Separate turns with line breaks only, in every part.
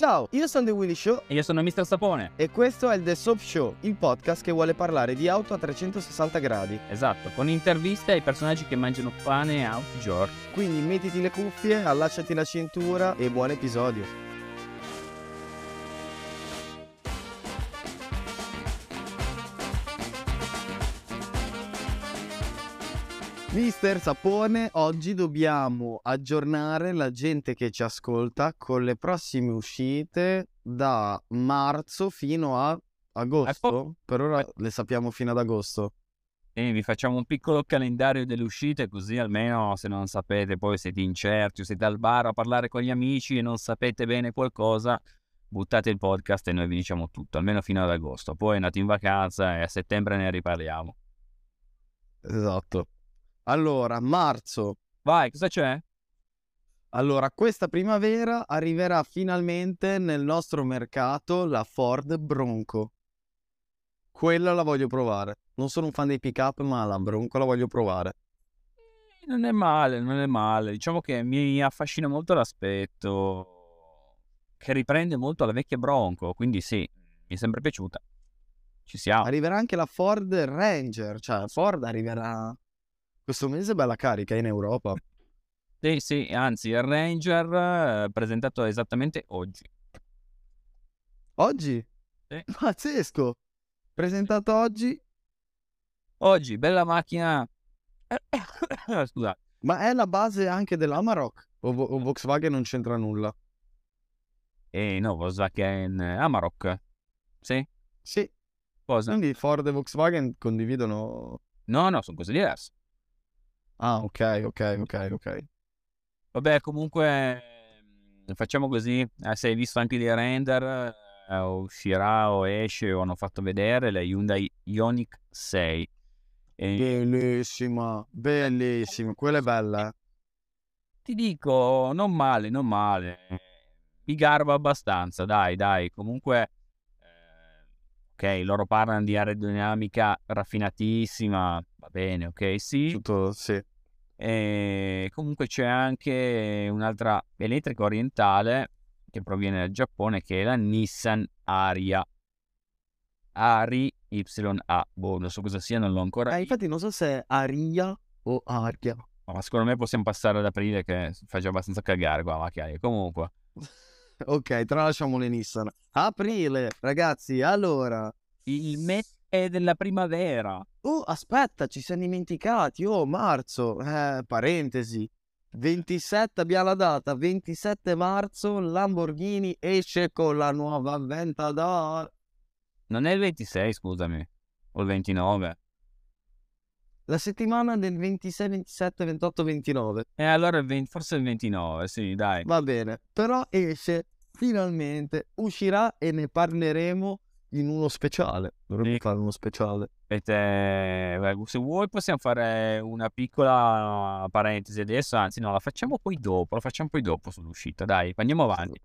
Ciao, io sono The Willy Show
E io sono Mr. Sapone.
e questo è il The Soap Show, il podcast che vuole parlare di auto a 360 gradi.
Esatto, con interviste ai personaggi che mangiano pane i giorni.
Quindi mettiti le cuffie, allacciati la cintura e buon episodio. Mister Sapone, oggi dobbiamo aggiornare la gente che ci ascolta con le prossime uscite da marzo fino a agosto. Per ora le sappiamo fino ad agosto.
E vi facciamo un piccolo calendario delle uscite, così almeno se non sapete, poi siete incerti o siete al bar a parlare con gli amici e non sapete bene qualcosa, buttate il podcast e noi vi diciamo tutto, almeno fino ad agosto. Poi andate in vacanza e a settembre ne riparliamo.
Esatto. Allora, marzo.
Vai, cosa c'è?
Allora, questa primavera arriverà finalmente nel nostro mercato la Ford Bronco. Quella la voglio provare. Non sono un fan dei pick-up, ma la Bronco la voglio provare.
Non è male, non è male. Diciamo che mi affascina molto l'aspetto che riprende molto la vecchia Bronco, quindi sì, mi è sempre piaciuta. Ci siamo.
Arriverà anche la Ford Ranger, cioè Ford arriverà questo mese bella carica in Europa.
Sì, sì, anzi, il Ranger eh, presentato esattamente oggi.
Oggi?
Sì.
Pazzesco! Presentato oggi,
Oggi, bella macchina. Scusa,
ma è la base anche dell'Amarok o, o Volkswagen non c'entra nulla?
eh no, Volkswagen Amarok. Sì,
Sì,
cosa?
quindi Ford e Volkswagen condividono...
No, no, sono cose diverse.
Ah, ok, ok, ok, ok.
Vabbè, comunque mm, facciamo così. Eh, se hai visto anche dei render, eh, uscirà o esce o hanno fatto vedere la Hyundai Ioniq 6. E
Bellissima, bellissima, quella è bella. eh.
ti dico, non male, non male. Mi garba abbastanza, dai, dai. Comunque, eh, ok, loro parlano di aerodinamica raffinatissima, va bene, ok, sì.
Tutto, sì.
E comunque c'è anche un'altra elettrica orientale che proviene dal Giappone che è la Nissan Aria. Ari YA. Boh, non so cosa sia, non l'ho ancora.
Eh, infatti non so se è Aria o Aria.
Ma secondo me possiamo passare ad aprile che fa già abbastanza cagare qua la macchina. Comunque,
Ok, tralasciamo le Nissan. Aprile, ragazzi, allora...
il mese della primavera.
Oh, aspetta, ci siamo dimenticati. Oh, marzo. Eh, parentesi. 27 abbiamo la data, 27 marzo Lamborghini esce con la nuova Aventador.
Non è il 26, scusami. O il 29.
La settimana del 26, 27, 28, 29.
E allora il 20 forse il 29, sì, dai.
Va bene, però esce finalmente, uscirà e ne parleremo in uno speciale. Dovremmo
Sì.
fare uno speciale.
E te- se vuoi possiamo fare una piccola parentesi adesso, anzi no, la facciamo poi dopo, la facciamo poi dopo sull'uscita, dai, andiamo avanti.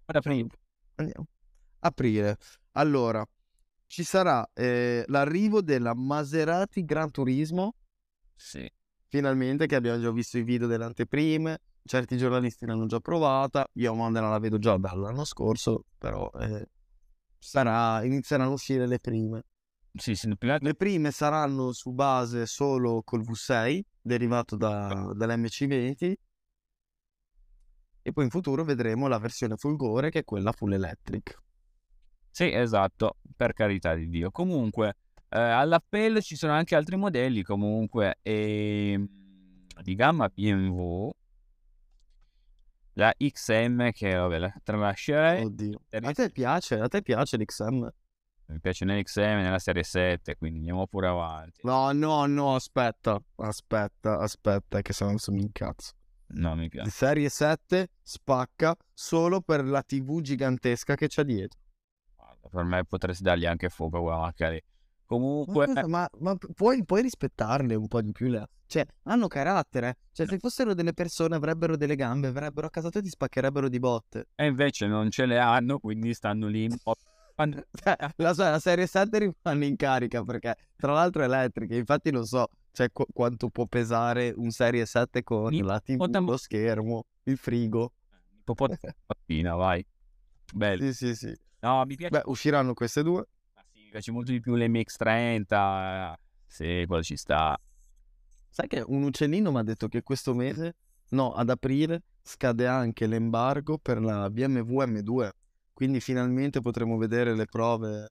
Andiamo. Aprile. Allora, ci sarà eh, l'arrivo della Maserati Gran Turismo,
Sì.
finalmente, che abbiamo già visto i video delle anteprime. Certi giornalisti l'hanno già provata. Io Modena la vedo già dall'anno scorso, però eh, sarà, inizieranno a uscire le prime.
Sì, sì, altro-
Le prime saranno su base solo col V6, derivato da, dall'MC20. E poi in futuro vedremo la versione Fulgore, che è quella full electric.
Sì, esatto, per carità di Dio. Comunque, eh, all'appello ci sono anche altri modelli, comunque, e, di gamma BMW. La XM, che vabbè, la tralascerei.
Oddio. A te piace? A te piace l'XM?
Mi piace nell'XM nella serie 7, quindi andiamo pure avanti.
No, no, no, aspetta. Aspetta, aspetta, che se no mi incazzo.
No, mi piace.
serie 7 spacca solo per la TV gigantesca che c'è dietro.
Guarda, per me potresti dargli anche fuoco quella macchina lì.
Ma,
Comunque,
cosa- ma- ma puoi, puoi rispettarle un po' di più? Le... Cioè, hanno carattere. Cioè, se fossero delle persone, avrebbero delle gambe, verrebbero a casa tua e ti spaccherebbero di botte.
e invece non ce le hanno, quindi stanno lì un po'. Quando-
Cioè, la, la serie 7 rimane in carica perché, tra l'altro, è elettrica. Infatti, non so cioè, qu- quanto può pesare un serie 7 con
Ni-
la TV,
potem-
lo schermo, il frigo.
Ippopotamo vai. belli.
Sì, sì, sì.
No, mi piace,
Beh, usciranno queste due.
Piace molto di più l'MX30. Sì, quello ci sta.
Sai che un uccellino mi ha detto che questo mese, no, ad aprile, scade anche l'embargo per la BMW M2. Quindi finalmente potremo vedere le prove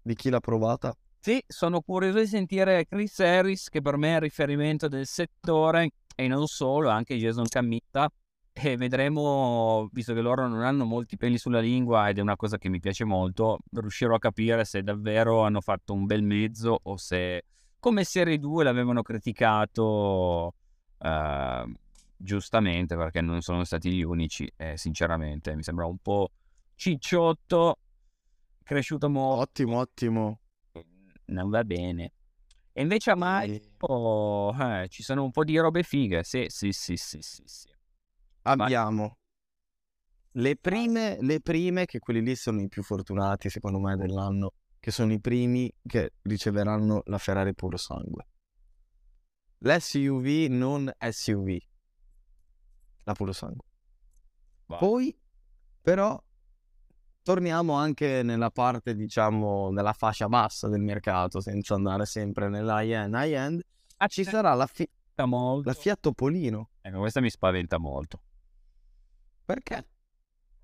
di chi l'ha provata.
Sì, sono curioso di sentire Chris Harris, che per me è il riferimento del settore, e non solo, anche Jason Camitta. E vedremo, visto che loro non hanno molti peli sulla lingua ed è una cosa che mi piace molto, riuscirò a capire se davvero hanno fatto un bel mezzo o se, come Serie 2, l'avevano criticato eh, giustamente perché non sono stati gli unici. E sinceramente mi sembra un po' cicciotto, cresciuto molto
Ottimo, ottimo.
non va bene. E invece a maggio eh, ci sono un po' di robe fighe. Sì, sì, sì, sì, sì, sì.
Abbiamo le prime, le prime, che quelli lì sono i più fortunati secondo me dell'anno, che sono i primi che riceveranno la Ferrari puro sangue. L'SUV non SUV, la puro sangue.
Vai.
Poi, però, torniamo anche nella parte, diciamo, nella fascia bassa del mercato, senza andare sempre nell'high-end. High-end
Ah,
ci sarà la, fi- la Fiat Topolino.
Ecco, questa mi spaventa molto.
Perché?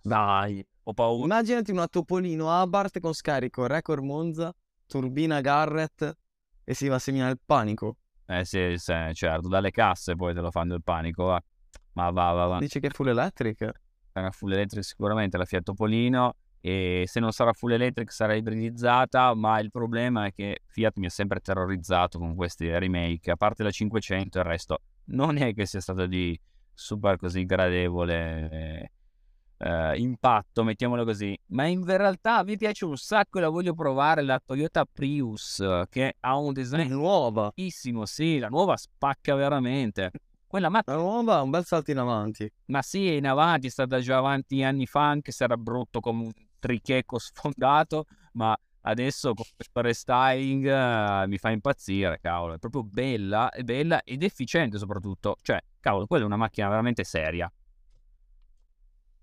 Dai,
Ho paura.
immaginati una Topolino Abarth con scarico Record Monza, turbina Garrett e si va a seminare il panico.
Eh sì, sì, certo, dalle casse poi te lo fanno il panico, va. Ma va, va, va.
Dice che è full electric.
Sarà full electric sicuramente la Fiat Topolino e se non sarà full electric sarà ibridizzata, ma il problema è che Fiat mi ha sempre terrorizzato con questi remake, a parte la 500 il resto non è che sia stato di super così gradevole eh, impatto, mettiamolo così, ma in realtà mi piace un sacco e la voglio provare la Toyota Prius che ha un design
nuova.
bellissimo, sì, la nuova spacca veramente. Quella macchina
La nuova ha un bel salto in avanti.
ma sì, è in avanti, è stata già avanti anni fa, anche se era brutto come un tricheco sfondato, ma adesso con questo restyling eh, mi fa impazzire, cavolo, è proprio bella, è bella ed efficiente soprattutto, cioè, cavolo, quella è una macchina veramente seria.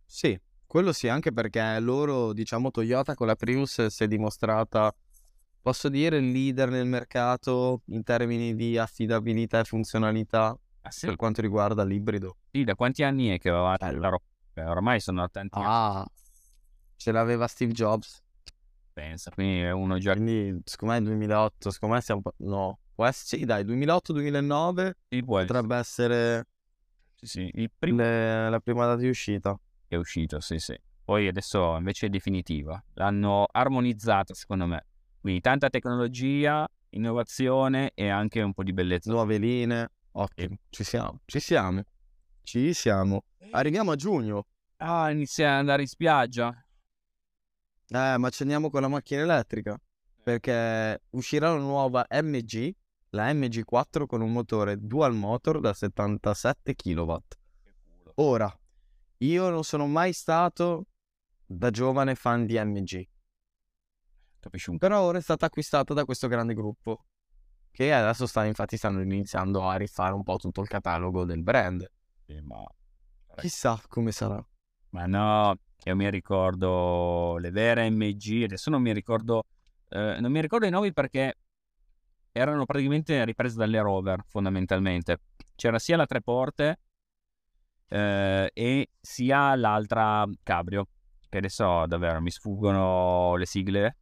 Sì, quello sì, anche perché loro, diciamo, Toyota con la Prius si è dimostrata, posso dire, il leader nel mercato in termini di affidabilità e funzionalità
Ah, sì?
per quanto riguarda l'ibrido.
Sì, da quanti anni è che va la roba? Ormai sono tanti anni,
Ah, ce l'aveva Steve Jobs,
pensa, quindi è uno già
quindi secondo me è 2008, secondo me siamo... No, può essere, sì, dai, 2008-2009
sì,
potrebbe essere
Sì, sì, il primo
le- la prima data di uscita.
è uscito, sì, sì. Poi adesso invece è definitiva. L'hanno armonizzata, secondo me. Quindi tanta tecnologia, innovazione e anche un po' di bellezza.
Nuove linee, ottimo, ci siamo, ci siamo, ci siamo. Arriviamo a giugno.
Ah, inizia ad andare in spiaggia.
Eh, ma accendiamo con la macchina elettrica. Perché uscirà la nuova MG, la MG4 con un motore dual motor da 77 kW. Ora, io non sono mai stato da giovane fan di MG,
Capisci un
però ora è stata acquistata da questo grande gruppo. Che adesso sta, infatti stanno iniziando a rifare un po' tutto il catalogo del brand.
po', ma...
Chissà come sarà.
ma no, io mi ricordo le vere MG, adesso non mi ricordo, eh, non mi ricordo i nomi perché erano praticamente riprese dalle rover, fondamentalmente. C'era sia la tre porte eh, e sia l'altra cabrio, che adesso davvero mi sfuggono le sigle,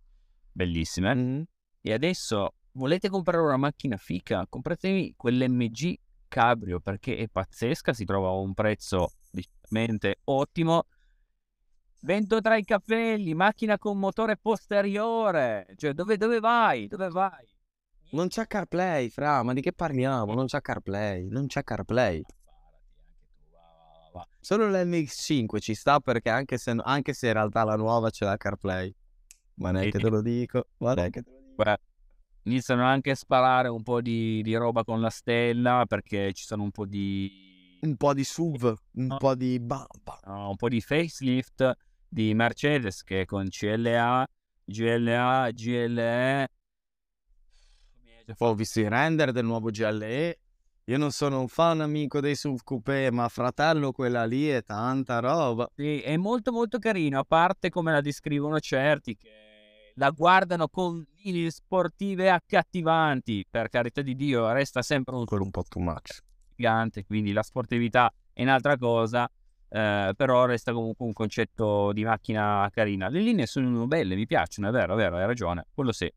bellissime.
Mm.
E adesso volete comprare una macchina fica? Compratevi quell'MG Cabrio perché è pazzesca, si trova a un prezzo decisamente ottimo. Vento tra i capelli, macchina con motore posteriore. Cioè, dove, dove vai? Dove vai?
Non c'è CarPlay, fra, ma di che parliamo? Non c'è CarPlay, non c'è CarPlay. Solo l'MX5 ci sta perché anche se, anche se in realtà la nuova c'è la CarPlay. Ma neanche te lo dico, ma neanche te lo dico.
Beh, iniziano anche a sparare un po' di, di roba con la stella perché ci sono un po' di...
Un po' di SUV, un
No.
po' di bamba.
no, un po' di facelift di Mercedes che con CLA, GLA, GLE
ho visto i render del nuovo GLE. Io non sono un fan amico dei SUV coupé, ma fratello, quella lì è tanta roba.
Sì, è molto molto carino, a parte come la descrivono certi che la guardano con linee sportive accattivanti, per carità di Dio, resta sempre un
Quello un po' too much.
gigante, quindi la sportività è un'altra cosa, eh, però resta comunque un concetto di macchina carina. Le linee sono belle, mi piacciono, è vero, è vero, hai ragione, quello sì.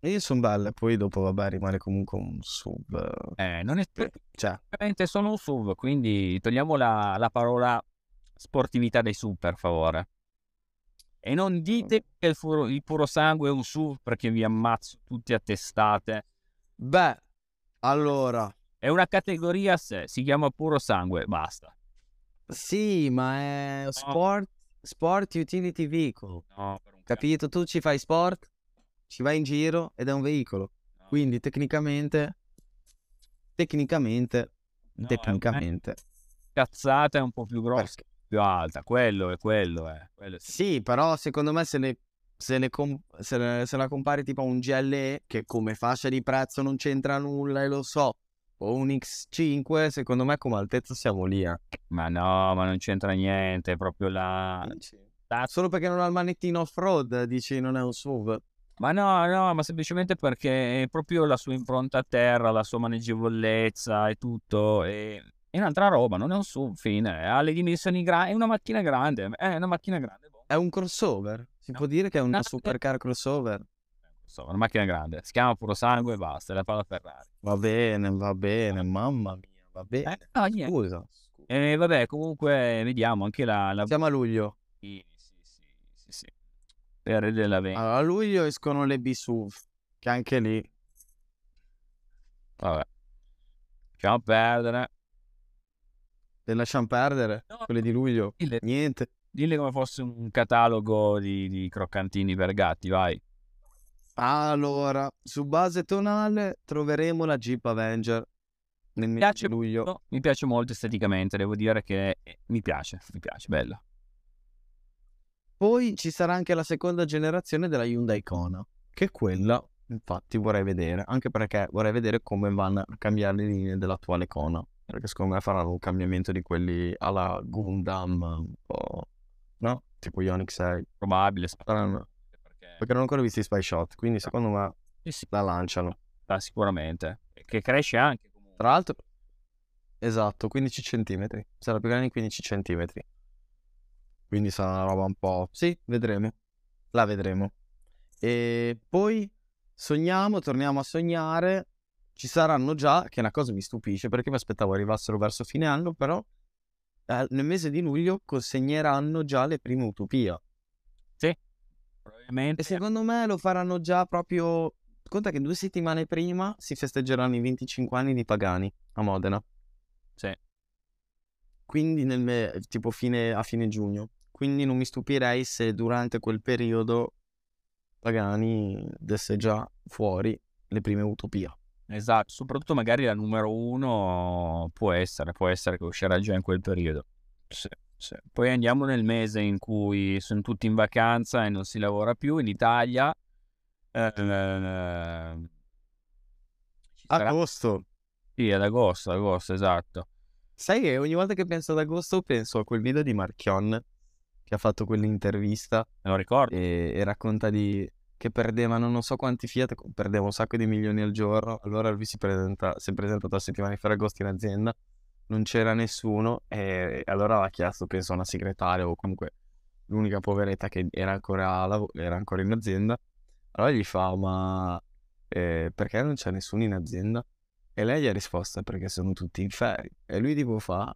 E sono belle, poi dopo, vabbè, rimane comunque un SUV.
Eh, non è
Cioè,
praticamente solo un SUV, quindi togliamo la, la parola sportività dei SUV, per favore. E non dite che il, furo- il puro sangue è un SUV perché vi ammazzo tutti a testate.
beh, allora,
È una categoria a sé, si chiama puro sangue, basta.
Sì, ma è sport, sport utility vehicle.
No,
Capito? Tu ci fai sport, ci vai in giro ed è un veicolo.
cazzo.
Quindi tecnicamente, tecnicamente,
No, è
tecnicamente.
una cazzata è un po' più grossa,
Perché-
più alta. Quello è quello, è. Quello sì.
Sì, però secondo me se, le, se, le com- se, le- se la compari tipo a un GLE che come fascia di prezzo non c'entra nulla e lo so, o un X5, secondo me come altezza siamo lì. eh.
Ma no, ma non c'entra niente, è proprio la... la-
Solo perché non ha il manettino off-road dici non è un SUV.
Ma no, no, ma semplicemente perché è proprio la sua impronta a terra, la sua maneggevolezza e tutto. È, è un'altra roba, non è un SUV, fine. Ha le dimensioni grandi, è una macchina grande, è una macchina grande. boh.
È un crossover. Si
No.
può dire che è una
No.
supercar crossover.
Insomma, una macchina grande. Si chiama puro sangue e basta, la palla Ferrari.
Va bene, va bene, mamma mia, va bene.
Eh, no, niente.
Scusa.
E vabbè, comunque vediamo anche la... la...
Siamo a luglio.
Sì, sì, sì, sì, sì. Per della vendita.
Allora, a luglio escono le B-SUV, che anche lì
Vabbè. Lasciamo perdere.
le lasciamo perdere,
No,
quelle di luglio.
dille,
Niente.
dille come fosse un catalogo di, di croccantini per gatti, vai.
Allora, su base tonale troveremo la Jeep Avenger nel mese
piace
luglio.
No, mi piace molto esteticamente, devo dire che eh, mi piace, mi piace, bella.
Poi ci sarà anche la seconda generazione della Hyundai Kona, che quella infatti vorrei vedere, anche perché vorrei vedere come vanno a cambiare le linee dell'attuale Kona, perché secondo me faranno un cambiamento di quelli alla Gundam, un po', no? Tipo Ioniq 6.
Probabile,
Faranno-
perché
non ho ancora visto i Spy Shot, quindi secondo me
sì,
la lanciano.
sta sicuramente. Che cresce anche comunque.
Tra l'altro, esatto, 15 centimetri. Sarà più grande di 15 centimetri. Quindi sarà una roba un po'... Sì, vedremo. La vedremo. E poi sogniamo, torniamo a sognare. Ci saranno già, che è una cosa mi stupisce perché mi aspettavo arrivassero verso fine anno, però eh, nel mese di luglio consegneranno già le prime Utopia.
Probabilmente
E secondo me lo faranno già proprio... Conta che due settimane prima si festeggeranno i 25 anni di Pagani a Modena.
sì.
Quindi nel me- tipo fine, a fine giugno. Quindi non mi stupirei se durante quel periodo Pagani desse già fuori le prime Utopia.
Esatto, soprattutto magari la numero uno può essere, può essere che uscirà già in quel periodo. Sì, sì. Poi andiamo nel mese in cui sono tutti in vacanza e non si lavora più in Italia. Eh, eh,
Agosto.
Sì, ad agosto, agosto, esatto.
Sai che ogni volta che penso ad agosto penso a quel video di Marchion che ha fatto quell'intervista
Me lo ricordo.
e, e racconta di che perdevano non so quanti Fiat, perdeva un sacco di milioni al giorno. Allora lui si, presenta, si è presentato a settimana di Ferragosto in azienda, non c'era nessuno e allora aveva chiesto, penso, a una segretaria o comunque l'unica poveretta che era ancora, era ancora in azienda. Allora gli fa, ma eh, perché non c'è nessuno in azienda? E lei gli ha risposto, perché sono tutti in ferie. E lui tipo fa,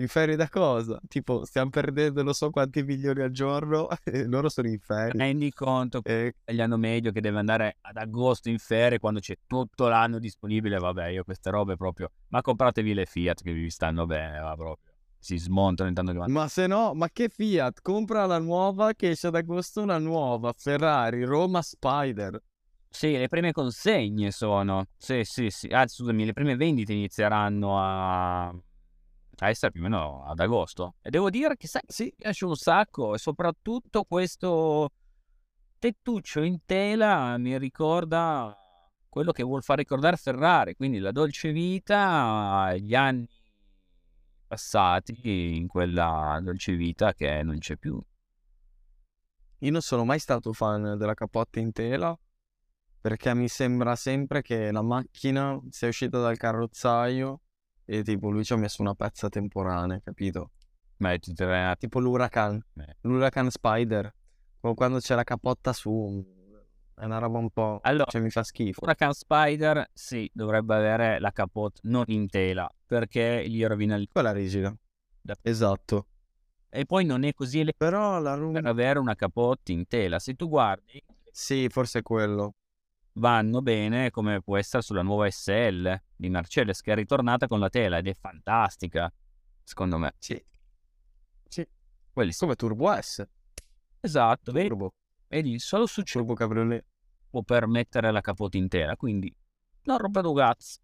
in ferie da cosa? Tipo, stiamo perdendo non so quanti milioni al giorno e loro sono in ferie.
Rendi conto
E
degli anno medio che deve andare ad agosto in ferie quando c'è tutto l'anno disponibile. Vabbè, io queste robe proprio. Ma compratevi le Fiat che vi stanno bene, va proprio. Si smontano intanto che vanno.
Ma se no, ma che Fiat? Compra la nuova che esce ad agosto una nuova Ferrari Roma Spider.
Sì, le prime consegne sono. Sì, sì, sì. Ah, scusami, le prime vendite inizieranno a. essere più o meno ad agosto. E devo dire che, sai,
Sì,
mi piace un sacco e soprattutto questo tettuccio in tela mi ricorda quello che vuol far ricordare Ferrari, quindi la dolce vita, gli anni passati in quella dolce vita che non c'è più.
Io non sono mai stato fan della cappotta in tela perché mi sembra sempre che la macchina sia uscita dal carrozzaio e tipo lui ci ha messo una pezza temporanea, capito?
Ma tre...
Tipo l'Huracan,
Eh.
l'Huracan Spider, quando c'è la cappotta su, è una roba un po'...
Allora,
cioè mi fa schifo.
Huracan Spider, sì, dovrebbe avere la capote non in tela, perché gli rovina il...
Quella rigida.
Da-
Esatto.
E poi non è così elegante
Però la
per
Rum...
avere una capote in tela. Se tu guardi,
Sì, forse è quello.
Vanno bene come può essere sulla nuova SL di Mercedes, che è ritornata con la tela ed è fantastica, secondo me.
Sì. Sì.
Quelli.
Come Turbo S.
Esatto, vedi,
Turbo.
vedi, solo su ciò
Turbo Cabriolet.
può permettere la capote intera, quindi non roba do cazzo.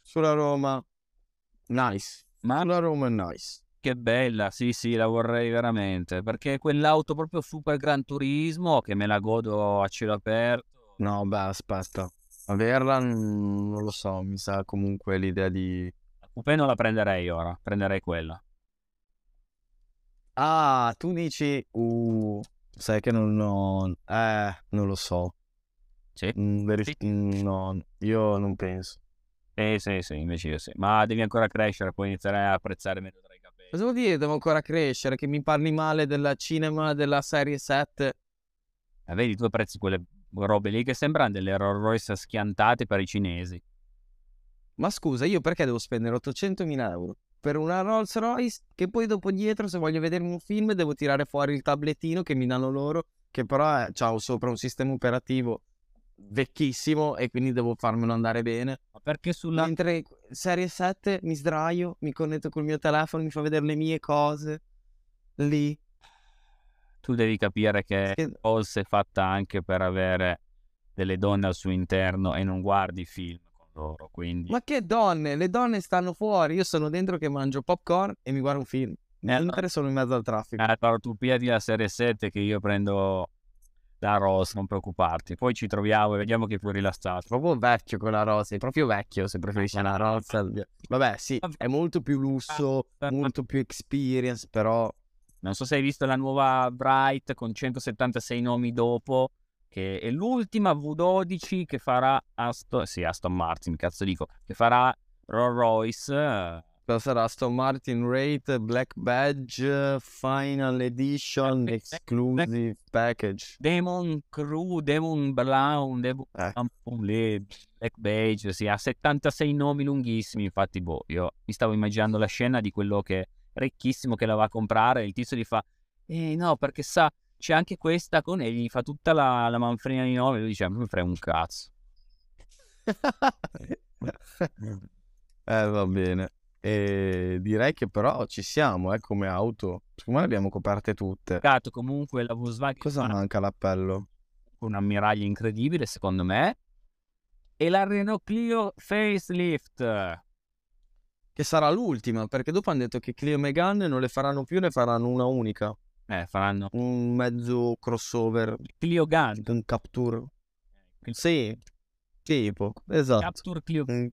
Sulla Roma. Nice.
Ma
Sulla Roma è nice.
che bella, sì sì, la vorrei veramente, perché quell'auto proprio super gran turismo che me la godo a cielo aperto.
No, beh, aspetta. Averla mm, non lo so, mi sa comunque l'idea di...
Coupé non la prenderei ora, prenderei quella.
Ah, tu dici... Uh, sai che non ho... Eh, non lo so.
Sì.
Mm, veri-
Sì.
mm, No, io non penso.
Eh sì, sì, invece io sì. Ma devi ancora crescere, poi inizierai a apprezzare meglio tra i capelli.
Cosa vuol dire? Devo ancora crescere? Che mi parli male della cinema della serie 7?
Eh, vedi, tu apprezzi quelle robe lì che sembrano delle Rolls Royce schiantate per i cinesi.
Ma scusa, io perché devo spendere 800.000 euro per una Rolls Royce che poi dopo dietro se voglio vedermi un film devo tirare fuori il tablettino che mi danno loro che però ha sopra un sistema operativo vecchissimo e quindi devo farmelo andare bene.
Ma perché sulla...
Mentre serie 7 mi sdraio, mi connetto col mio telefono, mi fa vedere le mie cose lì.
Tu devi capire che Rolls è fatta anche per avere delle donne al suo interno e non guardi film con loro, quindi...
Ma che donne, le donne stanno fuori, io sono dentro che mangio popcorn e mi guardo un film. Mentre sono in mezzo al traffico.
Eh, però tu piedi la serie 7 che io prendo da Rolls, non preoccuparti. Poi ci troviamo e vediamo che puoi rilassato.
proprio vecchio quella rosa, è proprio vecchio se preferisci una rosa. Vabbè, sì, è molto più lusso, molto più experience, però
Non so se hai visto la nuova Bright con 176 nomi dopo, che è l'ultima V12 che farà Aston, sì, Aston Martin, cazzo dico, che farà Rolls Royce. eh,
cosa sarà Aston Martin Rate Black Badge Final Edition
Black-
Exclusive Package.
Demon Crew, Demon Brown, Demon
Eh.
Black Beige, sì, ha 76 nomi lunghissimi, infatti, boh, io mi stavo immaginando la scena di quello che ricchissimo che la va a comprare e il tizio gli fa, eh no, perché sa, c'è anche questa con e gli fa tutta la, la manfrina di nomi, lui dice, "A me mi frega un cazzo.
eh, va bene. E direi che però ci siamo, eh, come auto. Secondo me le abbiamo coperte tutte.
Peccato comunque la Volkswagen
Cosa
fa
manca l'appello?
un ammiraglia incredibile secondo me e la Renault Clio facelift.
Che sarà l'ultima, perché dopo hanno detto che Clio e Megane non le faranno più, ne faranno una unica.
Eh, faranno
Un mezzo crossover,
Clio Gun,
un Capture. Sì, tipo, esatto.
Capture Clio
Mm,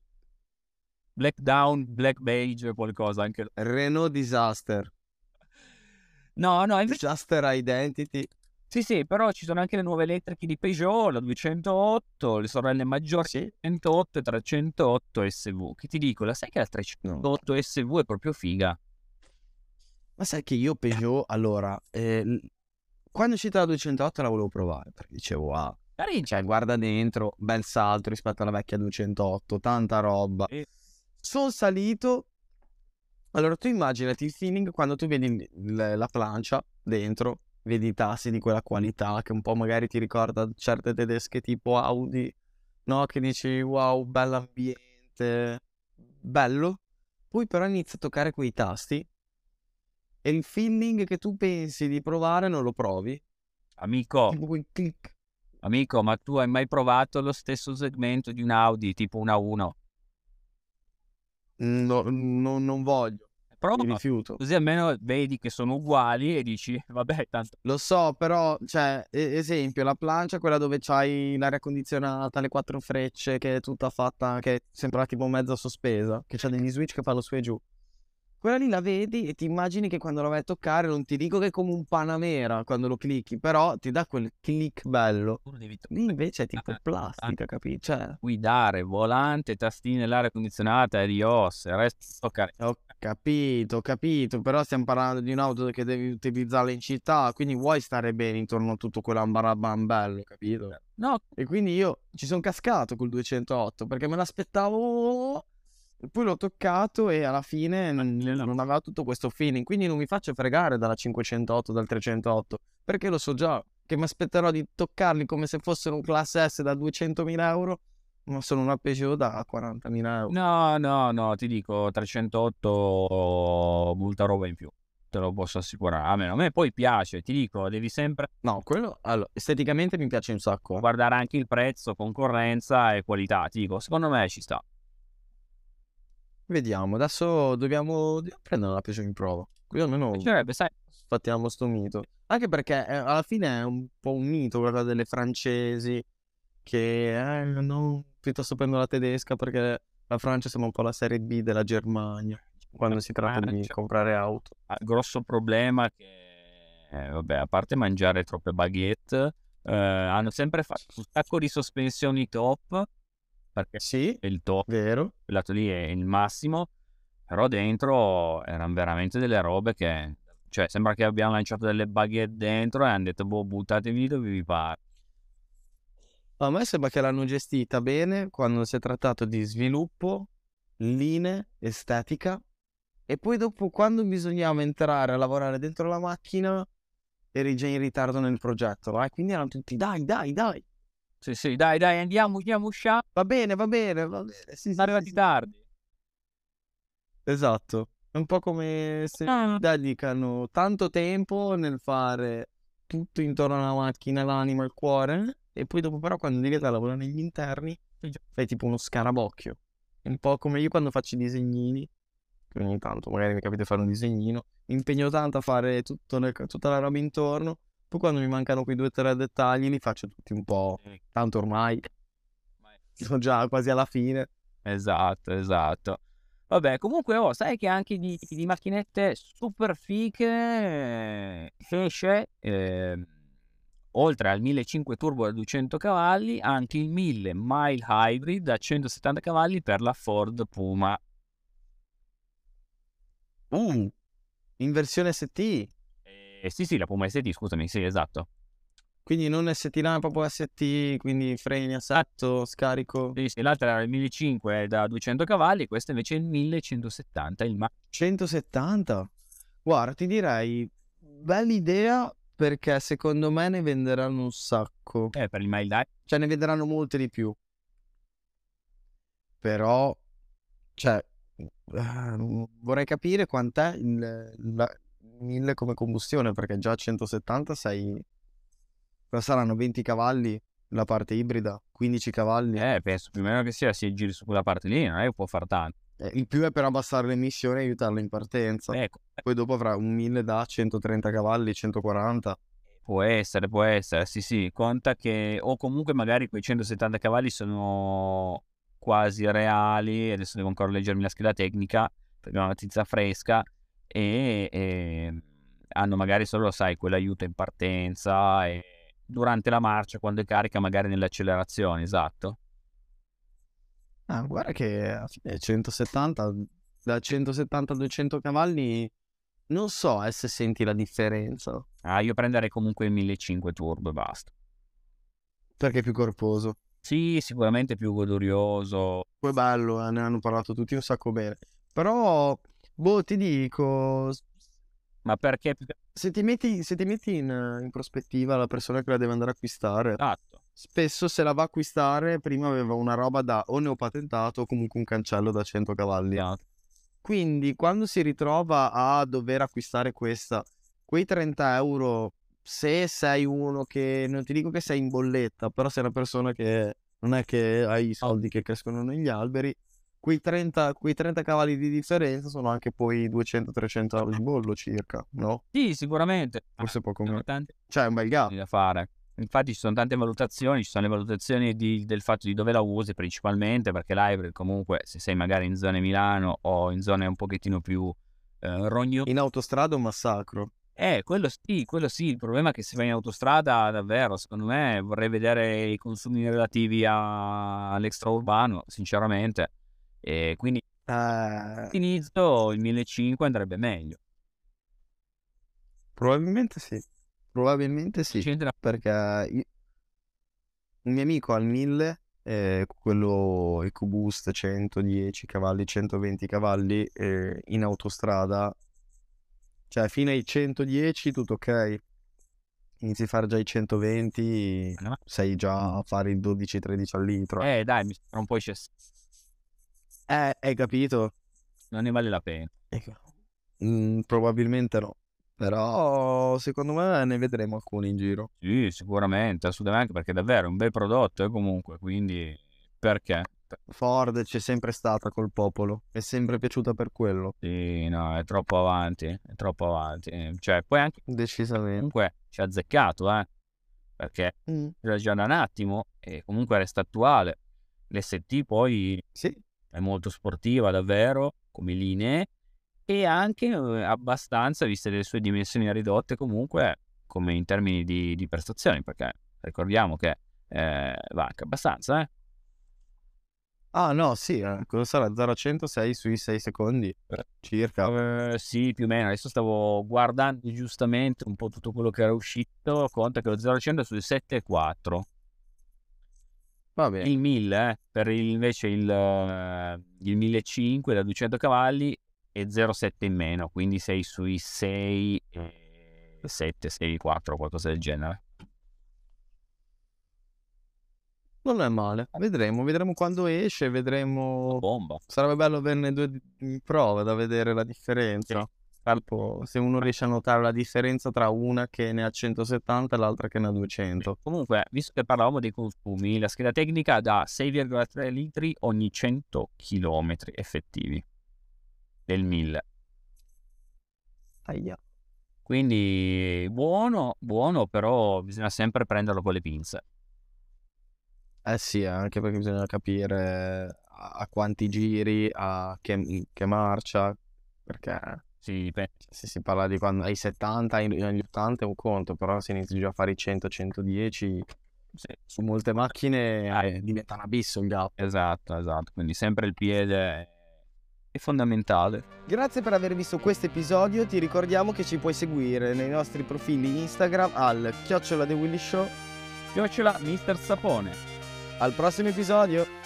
Black Down, Black Beige, qualcosa anche.
Renault Disaster.
No, no, invece
Disaster Identity.
Sì, sì, però ci sono anche le nuove elettriche di Peugeot, la 208, le sorelle maggiori
Sì.
108 e 308 SV. Che ti dico, la sai che la 308 SV è proprio figa?
Ma sai che io Peugeot, allora, eh, quando è uscita la 208 la volevo provare, perché dicevo, ah, cioè guarda dentro, bel salto rispetto alla vecchia 208, tanta roba.
Sì.
Sono salito, allora tu immaginati il feeling quando tu vedi la plancia dentro, vedi i tassi di quella qualità che un po' magari ti ricorda certe tedesche tipo Audi, no? Che dici, wow, bell'ambiente, bello. Poi però inizi a toccare quei tasti e il feeling che tu pensi di provare non lo provi.
Amico,
Tipo quel click.
amico, ma tu hai mai provato lo stesso segmento di un Audi, tipo una 1?
No, no- non voglio.
Prova,
mi rifiuto.
così almeno vedi che sono uguali e dici, vabbè, tanto...
Lo so, però, cioè, esempio, la plancia, quella dove c'hai l'aria condizionata, le quattro frecce, che è tutta fatta, che sembra tipo mezza sospesa, che c'ha degli switch che fanno su e giù. Quella lì la vedi e ti immagini che quando la vai a toccare, non ti dico che è come un Panamera quando lo clicchi, però ti dà quel click bello. invece è tipo
Ah,
plastica, capito? Cioè,
guidare, volante, tastine, l'aria condizionata e iOS, il resto toccare.
ho capito, capito, però stiamo parlando di un'auto che devi utilizzarla in città, quindi vuoi stare bene intorno a tutto quell'ambarabam bello, capito?
No,
E quindi io ci sono cascato col 208 perché me l'aspettavo. E poi l'ho toccato e alla fine non, non aveva tutto questo feeling. Quindi non mi faccio fregare dalla 508, dal 308. Perché lo so già che mi aspetterò di toccarli come se fossero un classe S da 200.000 euro. Ma sono una Peugeot da 40.000 euro.
no, no, no, ti dico 308 molta roba in più. Te lo posso assicurare. A me, a me poi piace, ti dico, devi sempre
No, quello allora, esteticamente mi piace un sacco. eh.
guardare anche il prezzo, concorrenza e qualità. Ti dico, secondo me ci sta.
Vediamo, adesso dobbiamo, dobbiamo prendere la Peugeot in prova. Qui almeno
Mi piacerebbe, sai,
sfattiamo sto mito. Anche perché eh, alla fine è un po' un mito quella delle francesi che eh, no, piuttosto prendo la tedesca perché la Francia sembra un po' la serie B della Germania quando si tratta di
Francia.
comprare auto.
il grosso problema che, eh, vabbè, a parte mangiare troppe baguette, eh, hanno sempre fatto un sacco di sospensioni top, perché
Sì,
è il top,
vero.
quel lato lì è il massimo, però dentro erano veramente delle robe che, cioè, sembra che abbiamo lanciato delle baguette dentro e hanno detto, boh, buttatevi dove vi pare.
A me sembra che l'hanno gestita bene quando si è trattato di sviluppo, linee, estetica e poi dopo quando bisognava entrare a lavorare dentro la macchina eri già in ritardo nel progetto, eh? quindi erano tutti dai, dai, dai.
Sì, sì, dai, dai, andiamo, andiamo, usciamo,
Va bene, va bene, va bene. Sì, sì,
arrivati
sì.
tardi.
Esatto. È un po' come se
Ah.
dedicano tanto tempo nel fare tutto intorno alla macchina, l'anima, il cuore, e poi dopo però quando devi andare a lavorare negli interni fai tipo uno scarabocchio. Un po' come io quando faccio i disegnini, che ogni tanto magari mi capita di fare un disegnino, mi impegno tanto a fare tutto le- tutta la roba intorno, poi quando mi mancano quei due o tre dettagli li faccio tutti un po', tanto ormai sono già quasi alla fine.
Esatto, esatto. Vabbè, comunque, oh, sai che anche di, di macchinette super fighe eh, esce, ehm, oltre al 1500 turbo da 200 cavalli, anche il 1000 mile hybrid da 170 cavalli per la Ford Puma.
Uh, in versione ST.
Eh, sì, sì, la Puma ST, scusami, sì, esatto.
Quindi non ST line, proprio ST, quindi freni, assetto, scarico.
Sì, sì, l'altra era il 1500 da 200 cavalli, questo invece è il 1170, il ma-
170. Guarda, ti direi, bella idea perché secondo me ne venderanno un sacco.
eh, per il mile hybrid.
Cioè ne venderanno molte di più. Però, cioè, eh, vorrei capire quant'è il, la- 1000 come combustione perché già a 170 sei... Cosa saranno 20 cavalli la parte ibrida, 15 cavalli.
Eh, penso più o meno che sia, si giri su quella parte lì, non è che può far tanto.
Eh, il più è per abbassare le emissioni e aiutarlo in partenza.
Ecco,
Poi dopo avrà un 1000 da 130 cavalli, 140.
Può essere, può essere, sì sì, conta che o comunque magari quei 170 cavalli sono quasi reali, adesso devo ancora leggermi la scheda tecnica, perché è una notizia fresca, e, e hanno magari solo, sai, quell'aiuto in partenza e durante la marcia, quando è carica, magari nell'accelerazione, esatto.
Ah, guarda che alla fine 170, da 170 a 200 cavalli, non so eh, se senti la differenza,
Ah, io prenderei comunque il 1500 turbo e basta.
perché è più corposo.
Sì, sicuramente più godurioso.
Poi bello, eh, ne hanno parlato tutti un sacco bene. Però, boh, ti dico,
Ma perché
se ti metti, se ti metti in, in prospettiva la persona che la deve andare a acquistare,
esatto.
spesso se la va a acquistare, prima aveva una roba da o neopatentato o comunque un cancello da 100 cavalli.
esatto.
Quindi quando si ritrova a dover acquistare questa, quei 30 euro, se sei uno che non ti dico che sei in bolletta, però sei una persona che non è che hai i soldi che crescono negli alberi, quei 30, quei 30 cavalli di differenza sono anche poi 200-300 euro di bollo circa, no?
Sì, sicuramente.
Forse poco meno.
Tante
Cioè, è un bel gap.
da fare. Infatti ci sono tante valutazioni, ci sono le valutazioni di- del fatto di dove la usi principalmente, perché l'hybrid comunque se sei magari in zone Milano o in zone un pochettino più eh, rognose,
In autostrada è un massacro.
eh, quello sì, quello sì, il problema è che se vai in autostrada davvero, secondo me vorrei vedere i consumi relativi a- all'extraurbano, sinceramente, e quindi
Eh,
inizio il 1500 andrebbe meglio.
probabilmente sì. Probabilmente sì. Perché io- un mio amico al 1000, eh, quello EcoBoost 110 cavalli, 120 cavalli, eh, in autostrada, cioè fino ai 110 tutto ok. Inizi a fare già i 120,
No?
sei già a fare il 12-13 al litro. Eh,
Eh dai, mi sembra un po' eccessivo,
hai capito?
non ne vale la pena.
Ecco. Mm, probabilmente no. Però secondo me ne vedremo alcuni in giro.
Sì, sicuramente, assolutamente, perché davvero è un bel prodotto, eh, comunque, quindi perché?
Ford c'è sempre stata col popolo, è sempre piaciuta per quello,
Sì, no, è troppo avanti, è troppo avanti. Eh, Cioè, poi anche
decisamente.
comunque ci ha azzeccato, eh, perché
Mm,
era già da un attimo e comunque resta attuale. L'ST poi
Sì,
è molto sportiva, davvero, come linee, e anche eh, abbastanza, viste le sue dimensioni ridotte, comunque, come in termini di, di prestazioni, perché ricordiamo che eh, va anche abbastanza, eh.
Ah no, sì, eh, cosa sarà? 0 a 100 sei sui 6 secondi circa.
Eh, sì, più o meno. Adesso stavo guardando giustamente un po' tutto quello che era uscito. Conta che lo 0 100 è sui 7,4.
Va bene.
Il 1000, eh, per il- invece il, eh, il 1500 da 200 cavalli è 0,7 in meno, quindi sei sui 6, 7, 6, 4, qualcosa del genere.
Non è male. Vedremo, vedremo quando esce, vedremo.
Bomba.
Sarebbe bello averne due in prova da vedere la differenza. Tipo, se uno riesce a notare la differenza tra una che ne ha 170 e l'altra che ne ha 200.
Comunque, visto che parlavamo dei consumi, la scheda tecnica dà 6,3 litri ogni 100 km effettivi del 1000.
Aia.
Quindi buono, buono, però bisogna sempre prenderlo con le pinze.
Eh sì, anche perché bisogna capire a, a quanti giri, a che, che marcia, perché
Si dipende.
se si parla di quando ai 70, ai- agli 80 è un conto, però se inizi già a fare i 100, 110,
Sì,
su molte macchine eh, diventa un abisso il gap.
esatto, esatto. Quindi sempre il piede è fondamentale.
Grazie per aver visto questo episodio, ti ricordiamo che ci puoi seguire nei nostri profili Instagram al chiocciola The Willy Show.
Chiocciola Mister Sapone.
Al prossimo episodio!